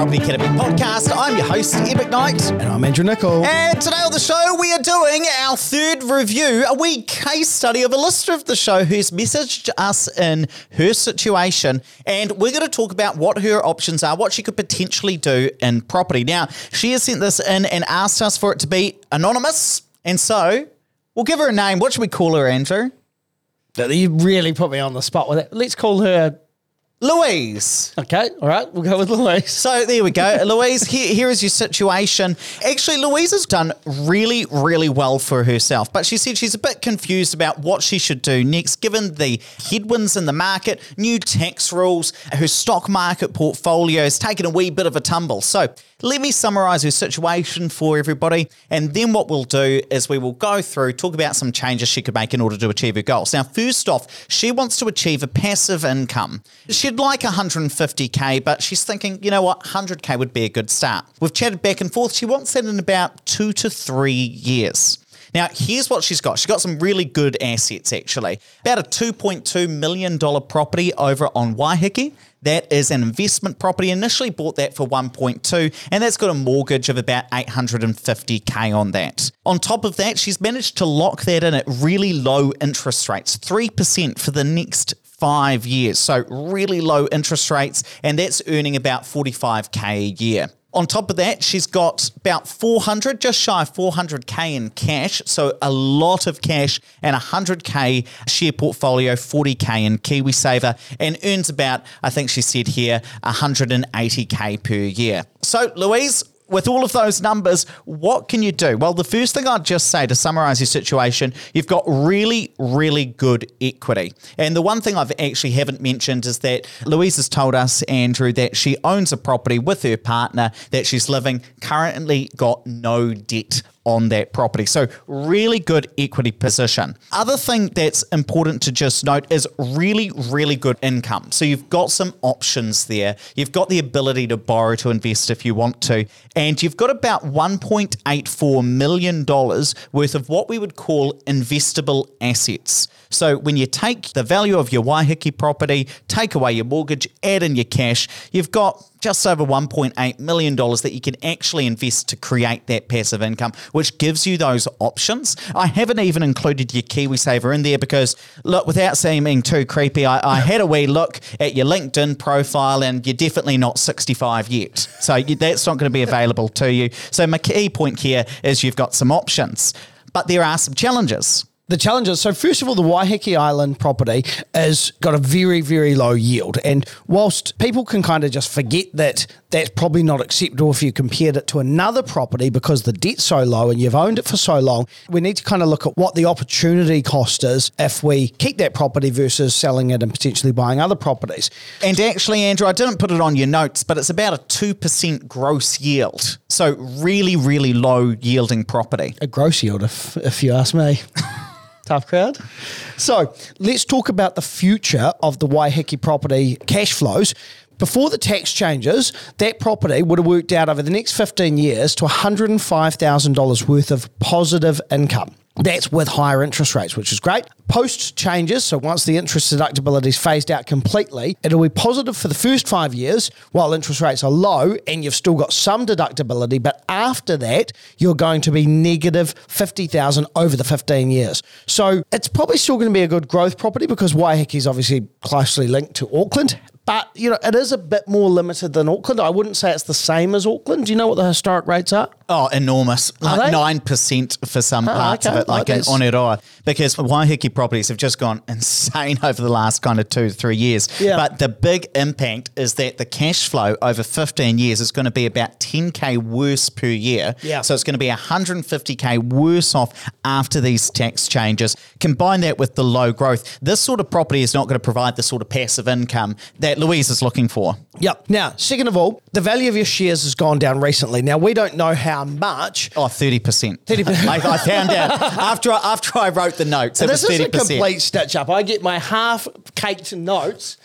Property Academy podcast. I'm your host, Ed Knight. And I'm Andrew Nicol. And today on the show, we are doing our third review, a wee case study of a listener of the show who's messaged us in her situation. And we're going to talk about what her options are, what she could potentially do in property. Now, she has sent this in and asked us for it to be anonymous. And so we'll give her a name. What should we call her, Andrew? You really put me on the spot with it. Let's call her. Louise. Okay, all right, we'll go with Louise. So there we go. Louise, here, here is your situation. Actually, Louise has done really, really well for herself, but she said she's a bit confused about what she should do next, given the headwinds in the market, new tax rules, her stock market portfolio has taken a wee bit of a tumble. So let me summarize her situation for everybody. And then what we'll do is we will go through, talk about some changes she could make in order to achieve her goals. Now, first off, she wants to achieve a passive income. She'd like 150K, but she's thinking, you know what, 100K would be a good start. We've chatted back and forth. She wants that in about two to three years. Now, here's what she's got. She's got some really good assets, actually. About a $2.2 million property over on Waiheke. That is an investment property. Initially bought that for 1.2, and that's got a mortgage of about 850k on that. On top of that, she's managed to lock that in at really low interest rates, 3% for the next five years. So really low interest rates, and that's earning about 45k a year. On top of that, she's got about 400, just shy of 400k in cash. So a lot of cash and 100k share portfolio, 40k in KiwiSaver, and earns about, I think she said here, 180k per year. So, Louise, with all of those numbers, what can you do? Well, the first thing I'd just say to summarize your situation, you've got really, really good equity. And the one thing I've actually haven't mentioned is that Louise has told us, Andrew, that she owns a property with her partner that she's living, currently got no debt on that property. So, really good equity position. Other thing that's important to just note is really, really good income. So, you've got some options there. You've got the ability to borrow to invest if you want to. And you've got about $1.84 million worth of what we would call investable assets. So, when you take the value of your Waiheke property, take away your mortgage, add in your cash, you've got just over $1.8 million that you can actually invest to create that passive income, which gives you those options. I haven't even included your KiwiSaver in there because, look, without seeming too creepy, I, I had a wee look at your LinkedIn profile and you're definitely not 65 yet. So you, that's not going to be available to you. So my key point here is you've got some options, but there are some challenges the challenges. So first of all, the Waiheke Island property has got a very, very low yield. And whilst people can kind of just forget that that's probably not acceptable if you compared it to another property because the debt's so low and you've owned it for so long, we need to kind of look at what the opportunity cost is if we keep that property versus selling it and potentially buying other properties. And actually, Andrew, I didn't put it on your notes, but it's about a 2% gross yield. So really, really low yielding property. A gross yield, if, if you ask me. Tough crowd. So let's talk about the future of the Waiheke property cash flows. Before the tax changes, that property would have worked out over the next 15 years to $105,000 worth of positive income. That's with higher interest rates, which is great. Post changes, so once the interest deductibility is phased out completely, it'll be positive for the first five years while interest rates are low and you've still got some deductibility. But after that, you're going to be negative 50,000 over the 15 years. So it's probably still going to be a good growth property because Waiheke is obviously closely linked to Auckland. But you know, it is a bit more limited than Auckland. I wouldn't say it's the same as Auckland. Do you know what the historic rates are? Oh, enormous! Like nine percent for some oh, parts okay. of it, like in Oneroa, because Waiheke properties have just gone insane over the last kind of two three years. Yeah. But the big impact is that the cash flow over fifteen years is going to be about ten k worse per year. Yeah. So it's going to be one hundred and fifty k worse off after these tax changes. Combine that with the low growth, this sort of property is not going to provide the sort of passive income that Louise is looking for. Yep. Now, second of all, the value of your shares has gone down recently. Now, we don't know how much. Oh, 30%. 30%. I, I found out after I, after I wrote the notes, this was 30%. is a complete stitch up. I get my half caked notes.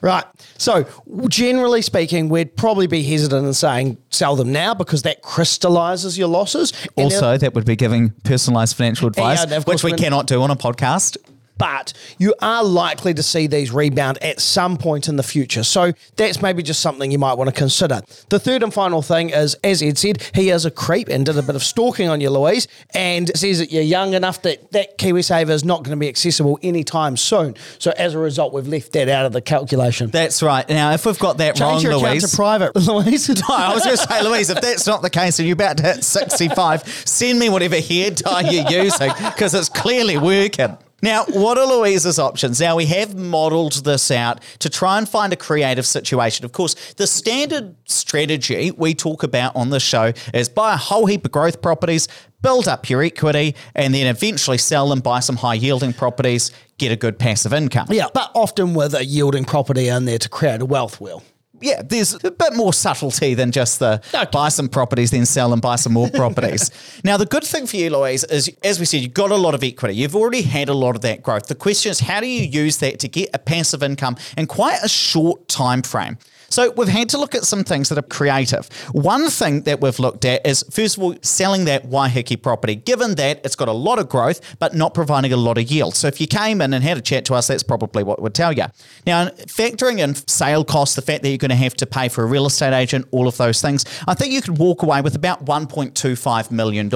Right. So, generally speaking, we'd probably be hesitant in saying sell them now because that crystallizes your losses. And Also, that would be giving personalized financial advice, Yeah, which we cannot do on a podcast. But you are likely to see these rebound at some point in the future. So that's maybe just something you might want to consider. The third and final thing is, as Ed said, he is a creep and did a bit of stalking on you, Louise, and says that you're young enough that that KiwiSaver is not going to be accessible anytime soon. So as a result, we've left that out of the calculation. That's right. Now, if we've got that Change wrong, your account Louise. to private, Louise. No, I was going to say, Louise, if that's not the case and you're about to hit 65, send me whatever hair dye you're using because it's clearly working. Now, what are Louisa's options? Now, we have modelled this out to try and find a creative situation. Of course, the standard strategy we talk about on the show is buy a whole heap of growth properties, build up your equity, and then eventually sell them, buy some high yielding properties, get a good passive income. yeah, but often with a yielding property in there to create a wealth wheel. Yeah, there's a bit more subtlety than just the Okay. buy some properties, then sell and buy some more properties. now, the good thing for you, Louise, is as we said, you've got a lot of equity. You've already had a lot of that growth. The question is, how do you use that to get a passive income in quite a short time frame? So we've had to look at some things that are creative. One thing that we've looked at is, first of all, selling that Waiheke property, given that it's got a lot of growth, but not providing a lot of yield. So if you came in and had a chat to us, that's probably what we'd tell you. Now, factoring in sale costs, the fact that you're going to have to pay for a real estate agent, all of those things, I think you could walk away with about $1.25 million,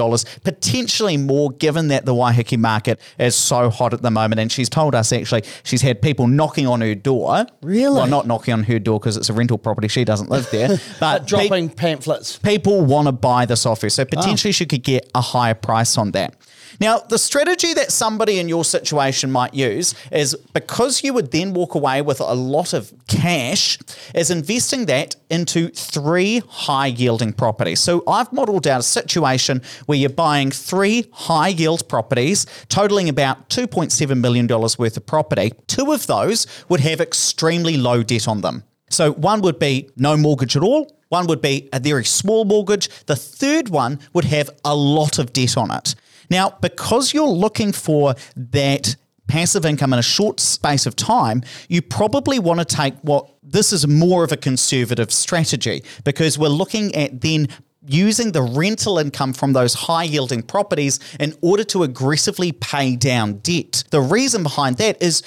potentially more, given that the Waiheke market is so hot at the moment. And she's told us actually she's had people knocking on her door. Really? Well, not knocking on her door because it's a rental property. She doesn't live there. But pe- Dropping pamphlets. people want to buy this off her. So ah. potentially Oh. she could get a higher price on that. Now, the strategy that somebody in your situation might use is because you would then walk away with a lot of cash, is investing that into three high yielding properties. So I've modeled out a situation where you're buying three high yield properties totaling about $2.7 million worth of property. Two of those would have extremely low debt on them. So one would be no mortgage at all. One would be a very small mortgage. The third one would have a lot of debt on it. Now, because you're looking for that passive income in a short space of time, you probably want to take what this is more of a conservative strategy because we're looking at then using the rental income from those high yielding properties in order to aggressively pay down debt. The reason behind that is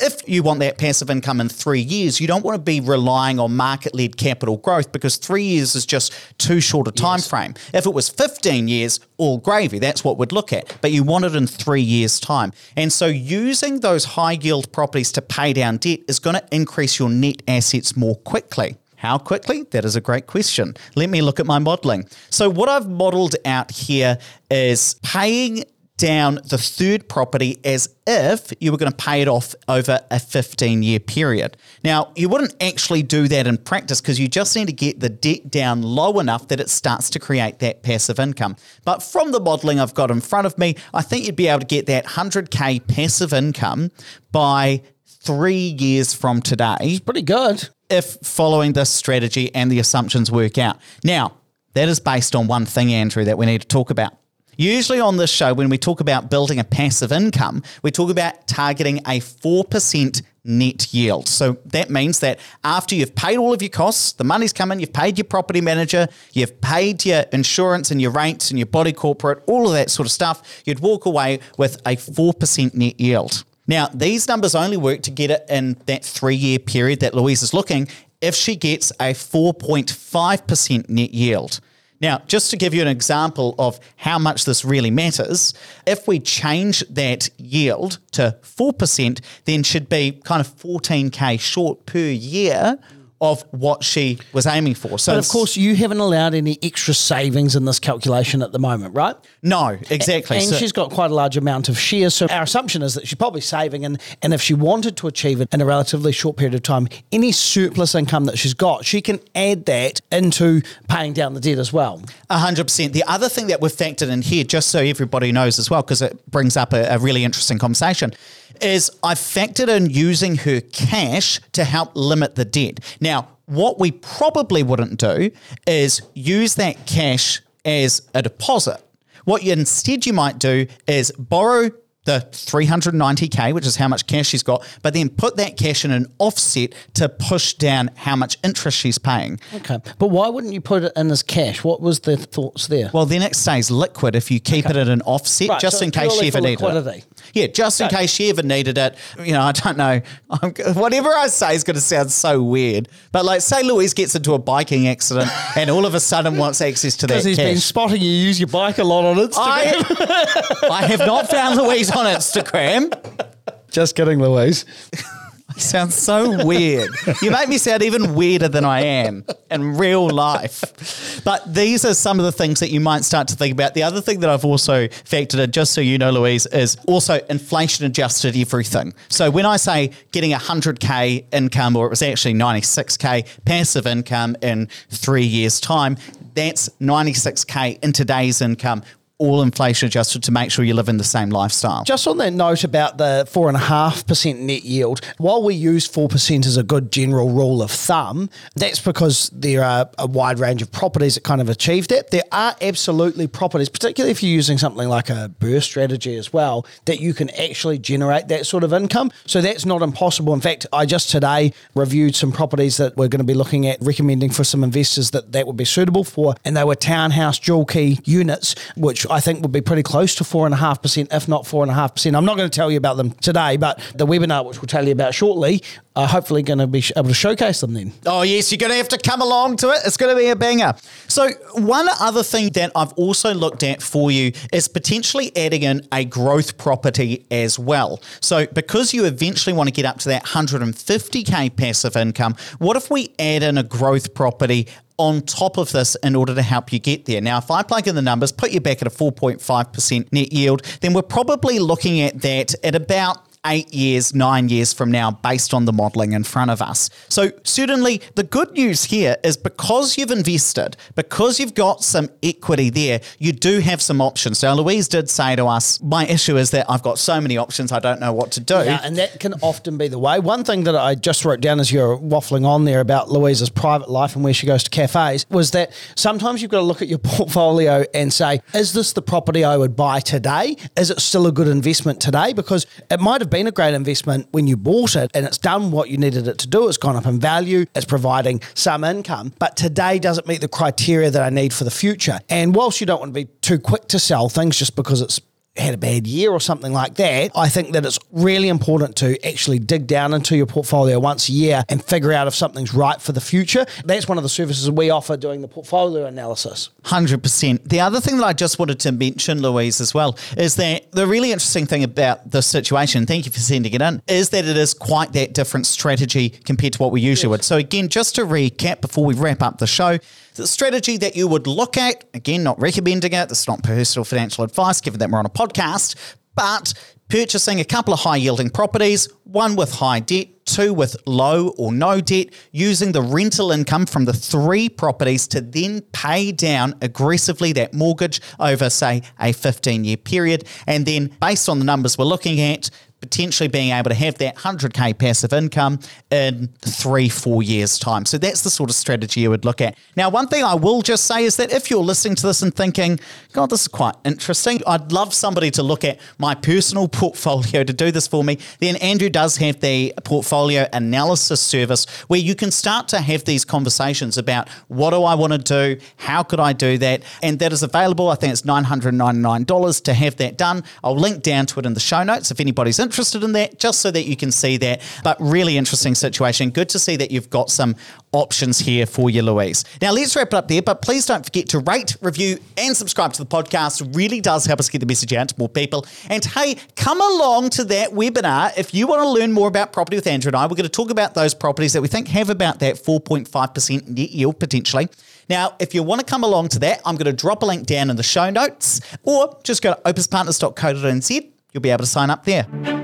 if you want that passive income in three years, you don't want to be relying on market-led capital growth because three years is just too short a time frame. If it was 15 years, all gravy, that's what we'd look at. But you want it in three years' time. And so using those high yield properties to pay down debt is going to increase your net assets more quickly. How quickly? That is a great question. Let me look at my modeling. So, what I've modeled out here is paying down the third property as if you were going to pay it off over a 15 year period. Now, you wouldn't actually do that in practice because you just need to get the debt down low enough that it starts to create that passive income. But from the modeling I've got in front of me, I think you'd be able to get that 100K passive income by three years from today Pretty good. if following this strategy and the assumptions work out. Now, that is based on one thing, Andrew, that we need to talk about. Usually on this show, when we talk about building a passive income, we talk about targeting a 4% net yield. So that means that after you've paid all of your costs, the money's come in, you've paid your property manager, you've paid your insurance and your rates and your body corporate, all of that sort of stuff, you'd walk away with a 4% net yield. Now, these numbers only work to get it in that three year period that Louise is looking if she gets a 4.5% net yield. Now, just to give you an example of how much this really matters, if we change that yield to 4%, then should be kind of 14K short per year of what she was aiming for. So, But of course, you haven't allowed any extra savings in this calculation at the moment, right? no, exactly. And So- she's got quite a large amount of shares. So our assumption is that she's probably saving. And, and if she wanted to achieve it in a relatively short period of time, any surplus income that she's got, she can add that into paying down the debt as well. A hundred percent. The other thing that we've factored in here, just so everybody knows as well, because it brings up a, a really interesting conversation, is I've factored in using her cash to help limit the debt. Now, what we probably wouldn't do is use that cash as a deposit. What you instead you might do is borrow the 390k, which is how much cash she's got, but then put that cash in an offset to push down how much interest she's paying. Okay. But why wouldn't you put it in as cash? What was the thoughts there? Well, then it stays liquid if you keep it at an offset, Right, just so in case she ever needed it. Yeah, just in case she ever needed it. You know, I don't know. I'm, whatever I say is going to sound so weird. But like, say Louise gets into a biking accident and all of a sudden wants access to that Because he's been spotting you use your bike a lot on Instagram. I, I have not found Louise on Instagram. Just kidding, Louise. Sounds so weird. You make me sound even weirder than I am in real life. But these are some of the things that you might start to think about. The other thing that I've also factored in, just so you know, Louise, is also inflation adjusted everything. So when I say getting 100K income, or it was actually 96K passive income in three years' time, that's 96K in today's income, all inflation adjusted to make sure you live in the same lifestyle. Just on that note about the 4.5% net yield, while we use 4% as a good general rule of thumb, that's because there are a wide range of properties that kind of achieve that. There are absolutely properties, particularly if you're using something like a BRRRR strategy as well, that you can actually generate that sort of income. So that's not impossible. In fact, I just today reviewed some properties that we're going to be looking at recommending for some investors that that would be suitable for, and they were townhouse dual key units, which I think would be pretty close to 4.5%, if not 4.5%. I'm not going to tell you about them today, but the webinar, which we'll tell you about shortly, are hopefully going to be able to showcase them then. Oh, yes, you're going to have to come along to it. It's going to be a banger. So, one other thing that I've also looked at for you is potentially adding in a growth property as well. So, because you eventually want to get up to that 150K passive income, what if we add in a growth property? On top of this, in order to help you get there. Now, if I plug in the numbers, put you back at a 4.5% net yield, then we're probably looking at that at about eight years, nine years from now, based on the modeling in front of us. So, certainly, the good news here is because you've invested, because you've got some equity there, you do have some options. Now, Louise did say to us, My issue is that I've got so many options, I don't know what to do. Yeah, and that can often be the way. One thing that I just wrote down as you're waffling on there about Louise's private life and where she goes to cafes was that sometimes you've got to look at your portfolio and say, is this the property I would buy today? Is it still a good investment today? Because it might have been a great investment when you bought it and it's done what you needed it to do. It's gone up in value, it's providing some income, but today doesn't meet the criteria that I need for the future. And whilst you don't want to be too quick to sell things just because it's had a bad year or something like that, I think that it's really important to actually dig down into your portfolio once a year and figure out if something's right for the future. That's one of the services we offer doing the portfolio analysis. 100%. The other thing that I just wanted to mention, Louise, as well, is that the really interesting thing about this situation, thank you for sending it in, is that it is quite that different strategy compared to what we usually would. So, again, just to recap before we wrap up the show, the strategy that you would look at, again, not recommending it, this is not personal financial advice, given that we're on a podcast, but purchasing a couple of high yielding properties, one with high debt, two with low or no debt, using the rental income from the three properties to then pay down aggressively that mortgage over, say, a 15 year period. And then, based on the numbers we're looking at, potentially being able to have that 100k passive income in three, four years' time. So that's the sort of strategy you would look at. Now, one thing I will just say is that if you're listening to this and thinking, God, this is quite interesting, I'd love somebody to look at my personal portfolio to do this for me, then Andrew does have the portfolio analysis service where you can start to have these conversations about what do I want to do? How could I do that? And that is available. I think it's $999 to have that done. I'll link down to it in the show notes if anybody's interested in that, just so that you can see that. But really interesting situation. Good to see that you've got some options here for you, Louise. Now, let's wrap it up there, but please don't forget to rate, review, and subscribe to the podcast. Really does help us get the message out to more people. And hey, come along to that webinar if you want to learn more about property with Andrew and I. We're going to talk about those properties that we think have about that 4.5% net yield potentially. Now, if you want to come along to that, I'm going to drop a link down in the show notes or just go to opespartners.co.nz. You'll be able to sign up there.